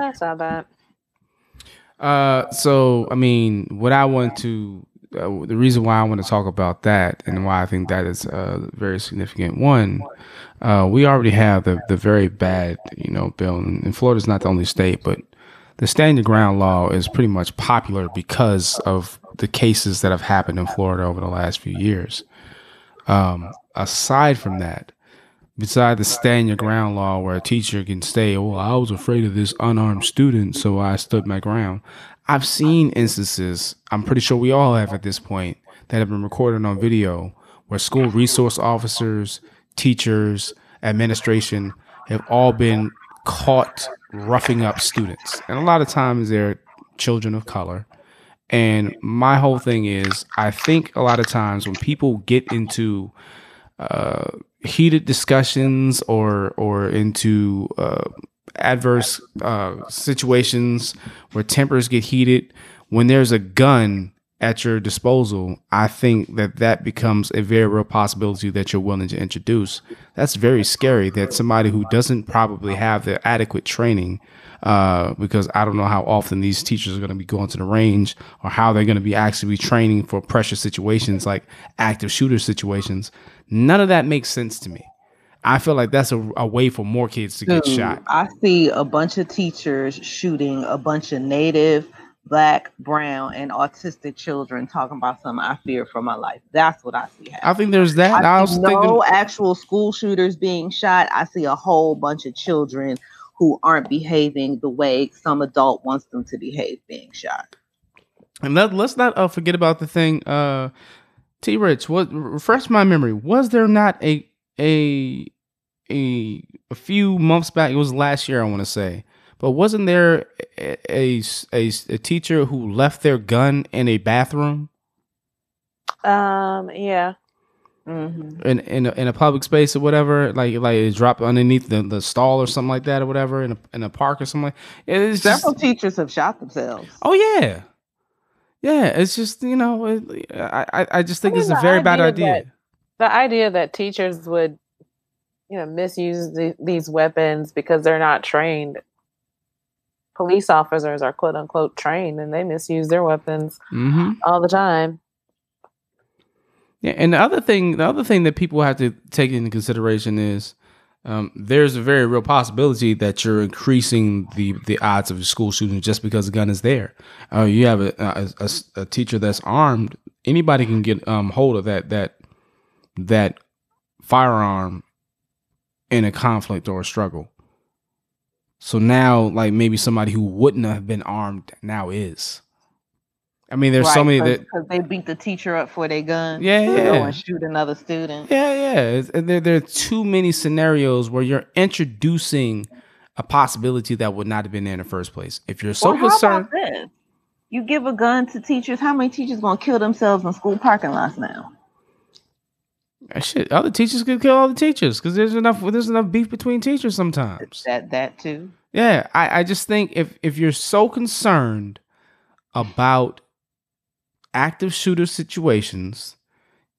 I saw that. Uh, so I mean, what I want to, uh, the reason why I want to talk about that, and why I think that is a very significant one, uh, we already have the the very bad, you know, bill, and Florida's not the only state, but the stand your ground law is pretty much popular because of the cases that have happened in Florida over the last few years. Um, aside from that, beside the stand your ground law where a teacher can say, Well, I was afraid of this unarmed student, so I stood my ground." I've seen instances, I'm pretty sure we all have at this point, that have been recorded on video where school resource officers, teachers, administration have all been caught roughing up students. And a lot of times they're children of color. And my whole thing is, I think a lot of times when people get into uh, heated discussions or or into uh, adverse uh, situations where tempers get heated, when there's a gun at your disposal, I think that that becomes a very real possibility that you're willing to introduce. That's very scary. That somebody who doesn't probably have the adequate training uh, because I don't know how often these teachers are going to be going to the range or how they're going to be actually training for pressure situations like active shooter situations. None of that makes sense to me. I feel like that's a, a way for more kids to get shot. I see a bunch of teachers shooting a bunch of native, black, brown, and autistic children talking about something I fear for my life. That's what I see happening. I think there's that. I, I see no thinking, actual school shooters being shot. I see a whole bunch of children who aren't behaving the way some adult wants them to behave being shot. and let, let's not uh, forget about the thing. Uh, T. Rich, what refresh my memory? Was there not a a a a few months back? It was last year, I want to say. But wasn't there a, a, a, a teacher who left their gun in a bathroom Um, yeah. Mhm. in in a, in a public space or whatever? Like like it dropped underneath the, the stall or something like that or whatever in a in a park or something. Like, it's just, Several teachers have shot themselves. oh yeah, yeah. It's just you know it, I I- just think I mean, it's a very bad idea idea. that- The idea that teachers would, you know, misuse the, these weapons because they're not trained. Police officers are quote unquote trained and they misuse their weapons hmm all the time. Yeah, and the other thing, the other thing that people have to take into consideration is um, there's a very real possibility that you're increasing the the odds of a school shooting just because a gun is there. Uh, you have a, a, a- a teacher that's armed. Anybody can get um, hold of that that that firearm in a conflict or a struggle. So now, like maybe somebody who wouldn't have been armed now is. I mean, there's so many that because they beat the teacher up for their gun. Yeah, yeah. and shoot another student. Yeah, yeah. It's- There, there are too many scenarios where you're introducing a possibility that would not have been there in the first place. If you're so Well, concerned, about this? You give a gun to teachers. How many teachers gonna kill themselves in school parking lots now? Shit, other teachers could kill all the teachers because there's enough there's enough beef between teachers sometimes. That that too. Yeah, I, I just think if if you're so concerned about active shooter situations,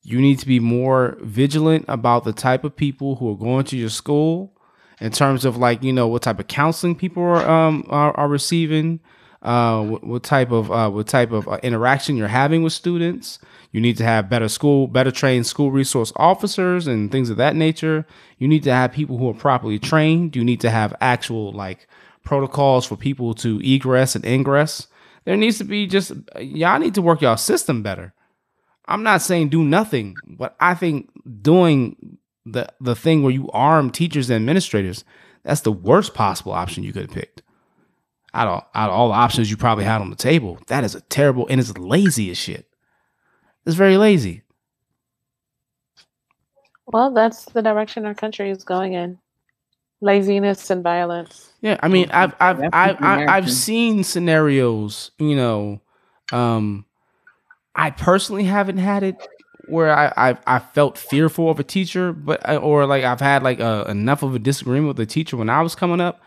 you need to be more vigilant about the type of people who are going to your school in terms of like you know what type of counseling people are um are, are receiving uh what, what type of uh what type of uh, interaction you're having with students. You need to have better school better trained school resource officers and things of that nature. You need to have people who are properly trained. You need to have actual like protocols for people to egress and ingress there needs to be just y'all need to work y'all system better i'm not saying do nothing but i think doing the the thing where you arm teachers and administrators that's the worst possible option you could have picked out of out of all the options you probably had on the table, that is a terrible and it's lazy as shit. It's very lazy. Well, that's the direction our country is going in. Laziness and violence. Yeah, I mean, I've I've I've, I've, I've seen scenarios, you know, um, I personally haven't had it where I I, I felt fearful of a teacher, but uh, or like I've had like a, enough of a disagreement with a teacher when I was coming up.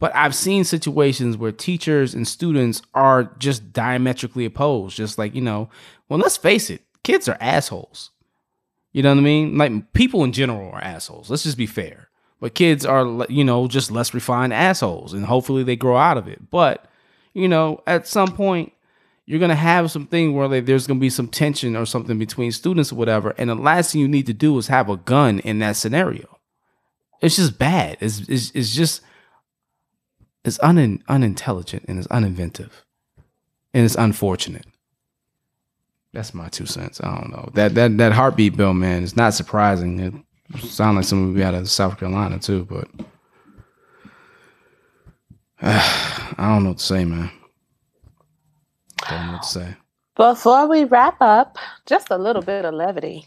But I've seen situations where teachers and students are just diametrically opposed. Just like you know, well, let's face it, kids are assholes. You know what I mean? Like people in general are assholes. Let's just be fair. But kids are, you know, just less refined assholes, and hopefully they grow out of it. But you know, at some point, you're gonna have something where like, there's gonna be some tension or something between students or whatever. And the last thing you need to do is have a gun in that scenario. It's just bad. It's it's, it's just it's un, unintelligent and it's uninventive, and it's unfortunate. That's my two cents. I don't know that that that heartbeat bill, man, is not surprising. It sounds like something we out of South Carolina too, but I don't know what to say, man. Don't know what to say. Before we wrap up, just a little bit of levity.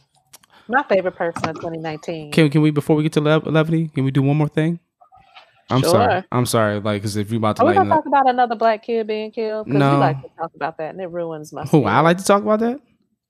My favorite person of 2019. Can can we before we get to lev- levity? Can we do one more thing? I'm sorry. I'm sorry. Like, cause if you about to Are we lighten gonna up, talk about another black kid being killed? Because No. we like to talk about that, and it ruins my. who I like to talk about that.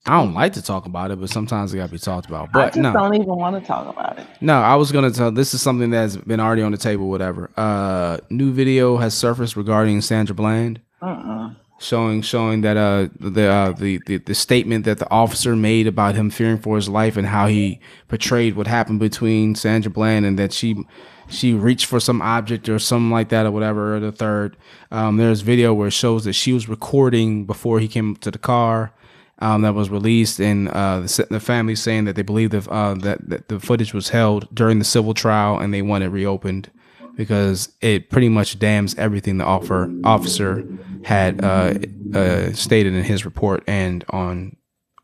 I don't like to talk about it, but sometimes it got to be talked about. I But just no, don't even want to talk about it. No, I was gonna tell. This is something that's been already on the table. Whatever. Uh, new video has surfaced regarding Sandra Bland, Uh-uh. showing showing that uh the uh, the, the the statement that the officer made about him fearing for his life and how he portrayed what happened between Sandra Bland and that she she reached for some object or something like that or whatever. Or the third, um, there's video where it shows that she was recording before he came to the car um, that was released, and uh, the, the family saying that they believe that, uh, that that the footage was held during the civil trial, and they want it reopened because it pretty much damns everything the offer officer had uh, uh, stated in his report and on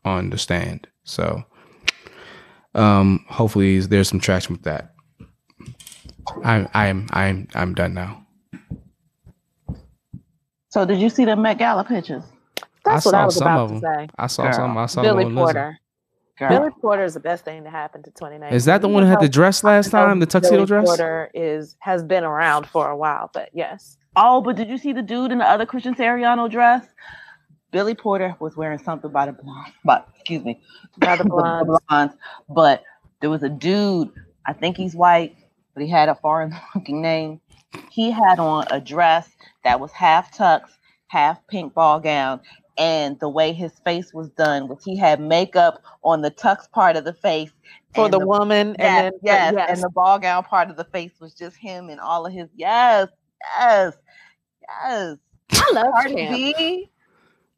on the stand. So, um, hopefully, there's some traction with that. I'm I'm I'm I'm done now. So did you see the Met Gala pictures? That's I what I saw was some about of to them. say. I saw Girl. some. I saw Billy Little Lizzo. Porter. Girl. Billy Porter is the best thing to happen to 2019. Is that the one who had the dress last time? The tuxedo dress? Billy dress? Porter is has been around for a while, but yes. Oh, but did you see the dude in the other Christian Siriano dress? Billy Porter was wearing something by the blonde, but excuse me, By the the blondes. blondes. But there was a dude. I think he's white, but he had a foreign-looking name. He had on a dress that was half tux, half pink ball gown, and the way his face was done was he had makeup on the tux part of the face for and the, woman, Yes, and then yes, yes, and the ball gown part of the face was just him and all of his yes, yes, yes. I love Cardi Camp. B.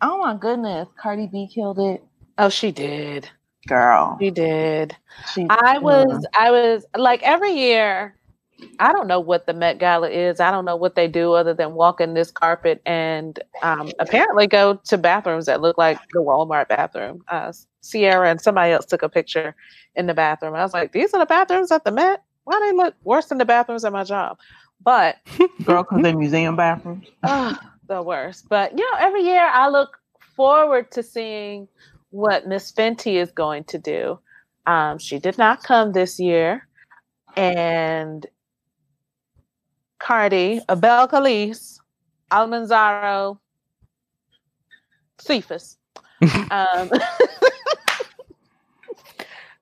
Oh my goodness, Cardi B killed it, Oh, she did. girl. She did. She, I was, I was like every year. I don't know what the Met Gala is. I don't know what they do other than walk in this carpet and um, apparently go to bathrooms that look like the Walmart bathroom. Uh, Sierra and somebody else took a picture in the bathroom. I was like, these are the bathrooms at the Met. Why do they look worse than the bathrooms at my job? But girl because they're museum bathrooms. The worst. But you know, every year I look forward to seeing what Miss Fenty is going to do. Um, she did not come this year, and Cardi, Abel Khalees, Almanzaro, Cephas, um,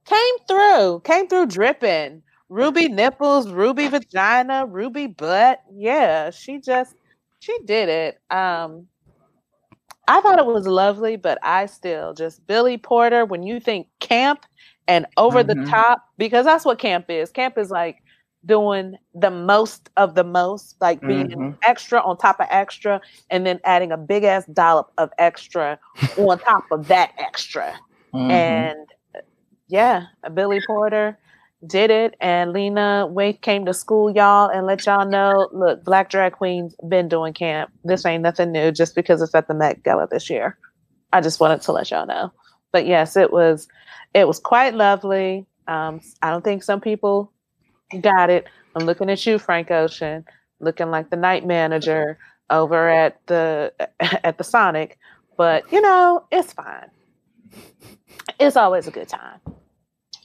came through, came through dripping. Ruby nipples, ruby vagina, ruby butt. Yeah, she just she did it. Um I thought it was lovely, but I still just Billy Porter when you think camp and over the Mhm. top because that's what camp is. Camp is like doing the most of the most, like being Mhm. extra on top of extra and then adding a big ass dollop of extra on top of that extra. Mhm. And yeah, Billy Porter did it. And Lena Waithe came to school, y'all, and let y'all know look, Black Drag Queens been doing camp. This ain't nothing new just because it's at the Met Gala this year. I just wanted to let y'all know. But yes, it was it was quite lovely. Um, I don't think some people got it. I'm looking at you, Frank Ocean, looking like the night manager, over at the at the Sonic, but you know, it's fine. It's always a good time.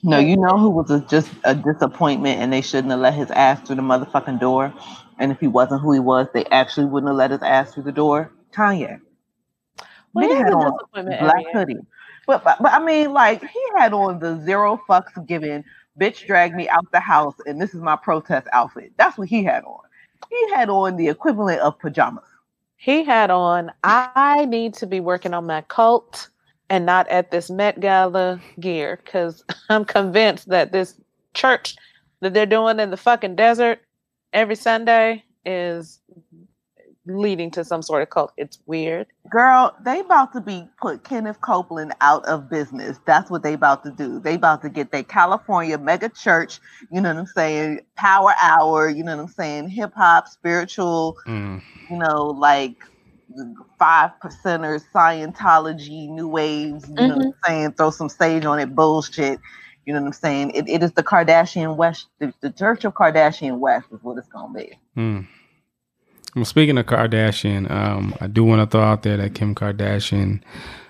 No, you know who was a, just a disappointment, and they shouldn't have let his ass through the motherfucking door. And if he wasn't who he was, they actually wouldn't have let his ass through the door. Kanye. Well, he had on disappointment black year. hoodie. But, but but I mean, like he had on the zero fucks given. Bitch, dragged me out the house, and this is my protest outfit. That's what he had on. He had on the equivalent of pajamas. He had on, I need to be working on my cult and not at this Met Gala gear because I'm convinced that this church that they're doing in the fucking desert every Sunday is leading to some sort of cult. It's weird. Girl, they about to be put Kenneth Copeland out of business. That's what they about to do. They about to get their California mega church, you know what I'm saying, power hour, you know what I'm saying, hip hop, spiritual, Mm. you know, like five percenters, Scientology, new waves, you know what I'm saying, throw some sage on it, bullshit. You know what I'm saying? It, it is the Kardashian West, the, the Church of Kardashian West is what it's gonna be. Mm. Well, speaking of Kardashian, um, I do want to throw out there that Kim Kardashian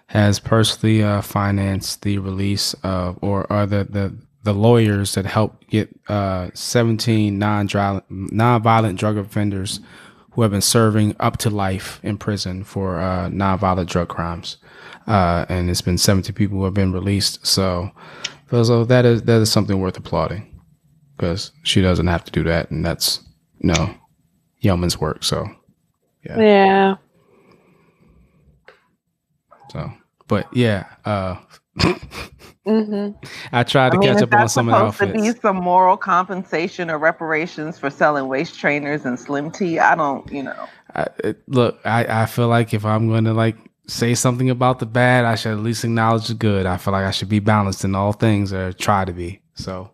has personally uh, financed the release of, or are the, the the lawyers that helped get uh, 17 non non-violent drug offenders who have been serving up to life in prison for uh, non-violent drug crimes. Uh, and it's been 70 people who have been released. So, so that is that is something worth applauding because she doesn't have to do that, and that's know yeoman's work. So, Yeah. Yeah. so but yeah, uh, hmm I tried to I mean, catch if up on some of the supposed to outfits. be some moral compensation or reparations for selling waist trainers and slim tea, I don't, you know. I, it, look, I, I feel like if I'm going to like say something about the bad, I should at least acknowledge the good. I feel like I should be balanced in all things or try to be. So,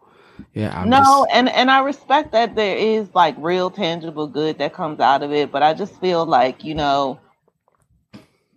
yeah, I'm no, just, and and I respect that there is like real tangible good that comes out of it, but I just feel like you know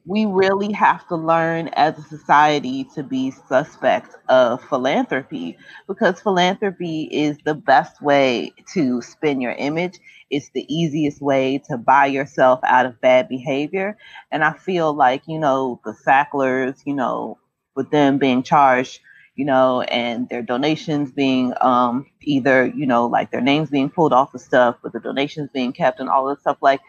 we really have to learn as a society to be suspect of philanthropy because philanthropy is the best way to spin your image. It's the easiest way to buy yourself out of bad behavior, and I feel like you know the Sacklers, you know, with them being charged you know, and their donations being um, either, you know, like their names being pulled off of stuff, but the donations being kept and all this stuff like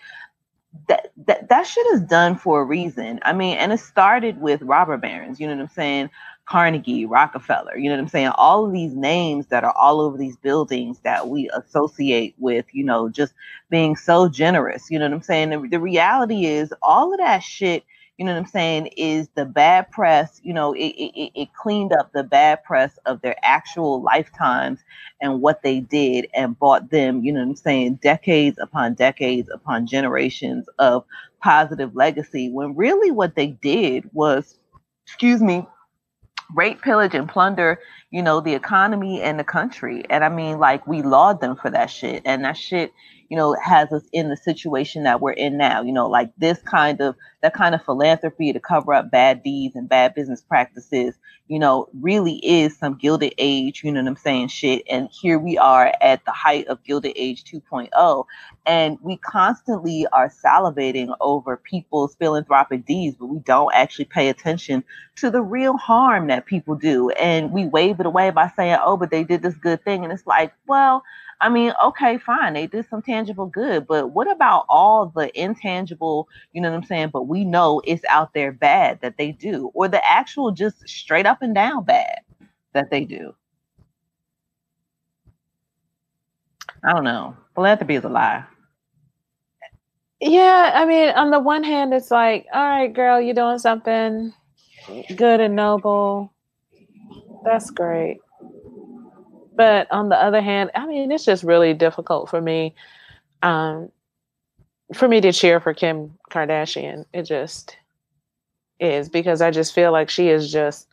that, that that shit is done for a reason. I mean, and it started with robber barons, you know what I'm saying? Carnegie, Rockefeller, you know what I'm saying? All of these names that are all over these buildings that we associate with, you know, just being so generous, you know what I'm saying? The, the reality is all of that shit you know what I'm saying, is the bad press, you know, it, it, it cleaned up the bad press of their actual lifetimes and what they did and bought them, you know what I'm saying, decades upon decades upon generations of positive legacy when really what they did was, excuse me, rape, pillage, and plunder, you know, the economy and the country. And I mean, like, we laud them for that shit. And that shit, you know, has us in the situation that we're in now. You know, like this kind of that kind of philanthropy to cover up bad deeds and bad business practices, you know, really is some gilded age, you know what I'm saying, shit. And here we are at the height of gilded age 2.0. And we constantly are salivating over people's philanthropic deeds, but we don't actually pay attention to the real harm that people do. And we wave it away by saying, oh, but they did this good thing. And it's like, well, I mean, okay, fine, they did some tangible good, but what about all the intangible, you know what I'm saying? But we know it's out there bad that they do, or the actual just straight up and down bad that they do. I don't know. Philanthropy is a lie. Yeah, I mean, on the one hand, it's like, all right, girl, you're doing something good and noble. That's great. But on the other hand, I mean, it's just really difficult for me, um, for me to cheer for Kim Kardashian. It just is because I just feel like she has just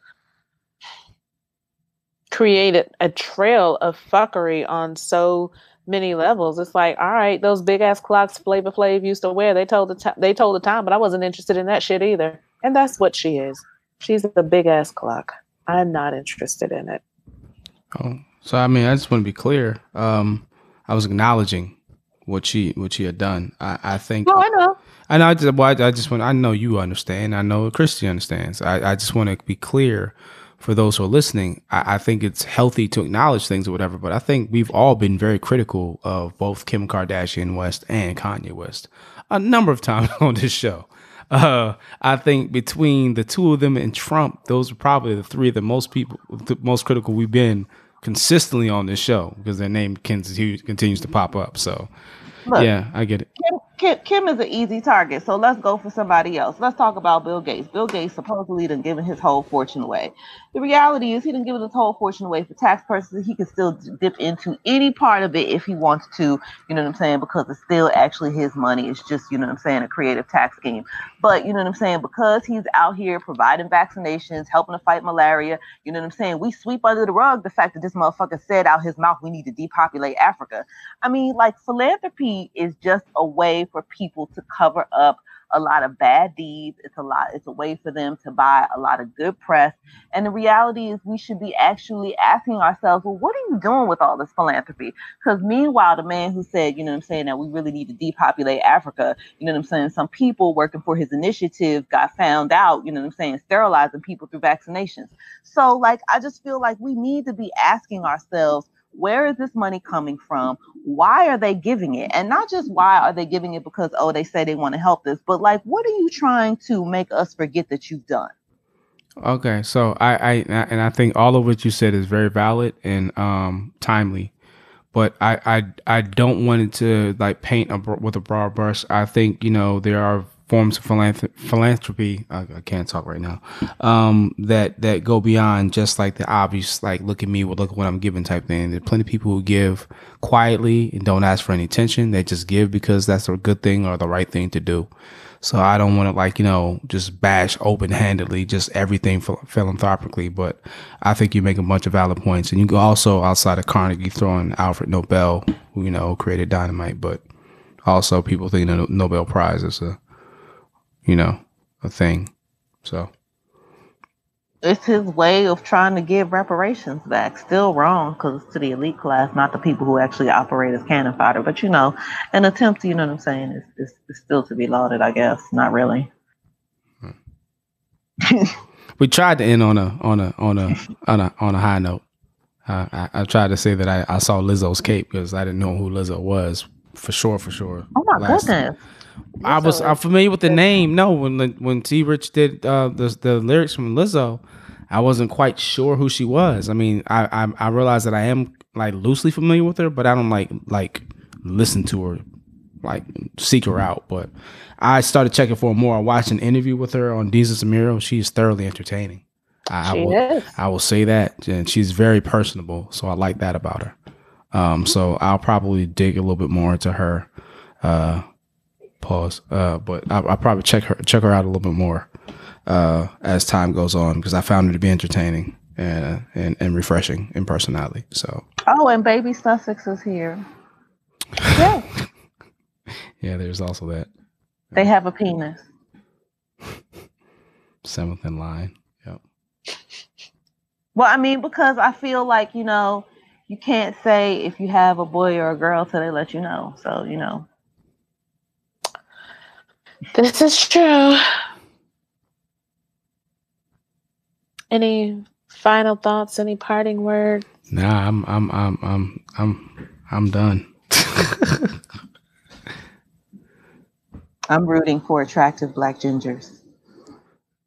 created a trail of fuckery on so many levels. It's like, all right, those big ass clocks Flavor Flav used to wear. They told the time. They told the time, but I wasn't interested in that shit either. And that's what she is. She's a big ass clock. I'm not interested in it. Oh, so I mean, I just want to be clear. Um, I was acknowledging what she what she had done. I, I think No, I know. I know. I just, well, I, I just want. I know you understand. I know Christy understands. I, I just want to be clear for those who are listening. I, I think it's healthy to acknowledge things or whatever, but I think we've all been very critical of both Kim Kardashian West and Kanye West a number of times on this show. Uh, I think between the two of them and Trump, those are probably the three that most people, the most critical we've been consistently on this show because their name continues continues to pop up. So, Look, yeah, I get it. Kim, Kim, is an easy target, so let's go for somebody else. Let's talk about Bill Gates. Bill Gates supposedly done given his whole fortune away. The reality is he didn't give his whole fortune away for tax purposes. He can still dip into any part of it if he wants to, you know what I'm saying, because it's still actually his money. It's just, you know what I'm saying, a creative tax scheme. But you know what I'm saying, because he's out here providing vaccinations, helping to fight malaria, you know what I'm saying, we sweep under the rug the fact that this motherfucker said out his mouth we need to depopulate Africa. I mean, like philanthropy is just a way for people to cover up a lot of bad deeds. It's a lot, it's a way for them to buy a lot of good press. And the reality is we should be actually asking ourselves, well, what are you doing with all this philanthropy? Because meanwhile, the man who said, you know what I'm saying, that we really need to depopulate Africa, you know what I'm saying, some people working for his initiative got found out, you know what I'm saying, sterilizing people through vaccinations. So like I just feel like we need to be asking ourselves where is this money coming from? Why are they giving it? And not just why are they giving it because oh they say they want to help this but like what are you trying to make us forget that you've done? Okay, so I, I and I think all of what you said is very valid and um, timely, but I, I I don't want it to like paint a, with a broad brush. I think you know there are forms of philanthropy. I, I can't talk right now. Um, that that go beyond just like the obvious, like look at me, well, look at what I'm giving type thing. There's plenty of people who give quietly and don't ask for any attention. They just give because that's a good thing or the right thing to do. So I don't want to like you know just bash open handedly just everything phil- philanthropically, but I think you make a bunch of valid points, and you can also outside of Carnegie throwing Alfred Nobel, who you know created dynamite, but also people think the Nobel Prize is a you know a thing. So it's his way of trying to give reparations back. Still wrong because it's to the elite class, not the people who actually operate as cannon fodder. But you know, an attempt, you know what I'm saying, is, is, is still to be lauded, I guess. Not really. we tried to end on a on a on a on a on a high note. Uh, I, I tried to say that I, I saw Lizzo's cape because I didn't know who Lizzo was for sure, for sure. Oh my goodness. I was I'm familiar with the name. No, when when T Rich did uh, the the lyrics from Lizzo, I wasn't quite sure who she was. I mean, I I, I realized that I am like loosely familiar with her, but I don't like like listen to her, like seek her out. But I started checking for more. I watched an interview with her on Desus & Mero. She is thoroughly entertaining. I, I She will, is. I will say that, and she's very personable. So I like that about her. Um, so I'll probably dig a little bit more into her. Uh, pause. Uh, but I, I'll probably check her check her out a little bit more uh, as time goes on because I found her to be entertaining and and, and refreshing in personality. So Oh, and baby Sussex is here. Yeah. yeah, there's also that They have a penis. seventh in line. Yep. Well, I mean, because I feel like, you know, you can't say if you have a boy or a girl till they let you know. So, you know. This is true. Any final thoughts? Any parting words? Nah, I'm I'm I'm I'm I'm I'm done. I'm rooting for attractive black gingers.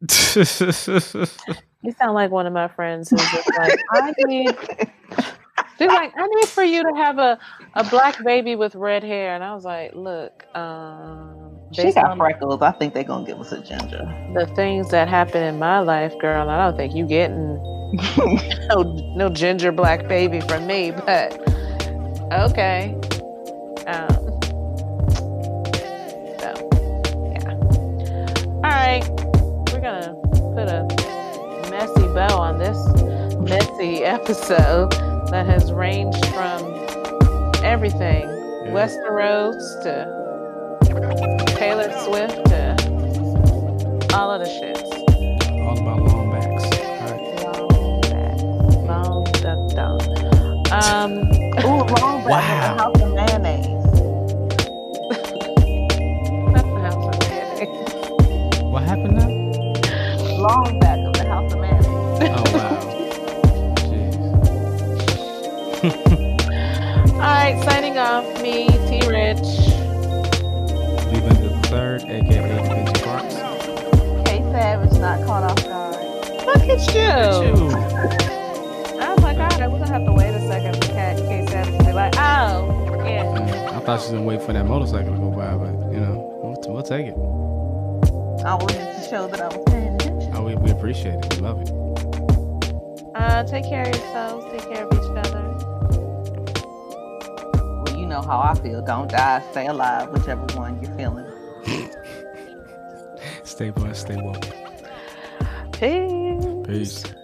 You sound like one of my friends who's just like, I need. She's like, I need for you to have a, a black baby with red hair, and I was like, look, um, She based got on freckles. I think they're gonna give us a ginger. the things that happen in my life, girl, I don't think you getting no no ginger black baby from me, but okay. Um, so yeah. All right, we're gonna put a messy bow on this messy episode that has ranged from everything Westeros to Taylor Swift to all of the shits. All about long backs. All right. Long back. Long duck dong. Um, Ooh, long back Wow. wow. house of mayonnaise. that's the house of mayonnaise. What happened now? Long back of the House of Manny. Oh wow. Jeez. All right, signing off. Me, the third, aka Benji Parks. K Savage not caught off guard. Look at you. Chew. I was like, God, I was gonna have to wait a second for Cat K Savage to be like, oh, yeah. I thought she was gonna wait for that motorcycle to go by, but you know, we'll, we'll take it. I wanted to show that I was paying attention. Oh, we, we appreciate it. We love it. Uh, take care of yourselves. Take care of each other. Well, you know how I feel. Don't die, stay alive, whichever one you're feeling. Stay blessed, stay woke. Peace. Peace.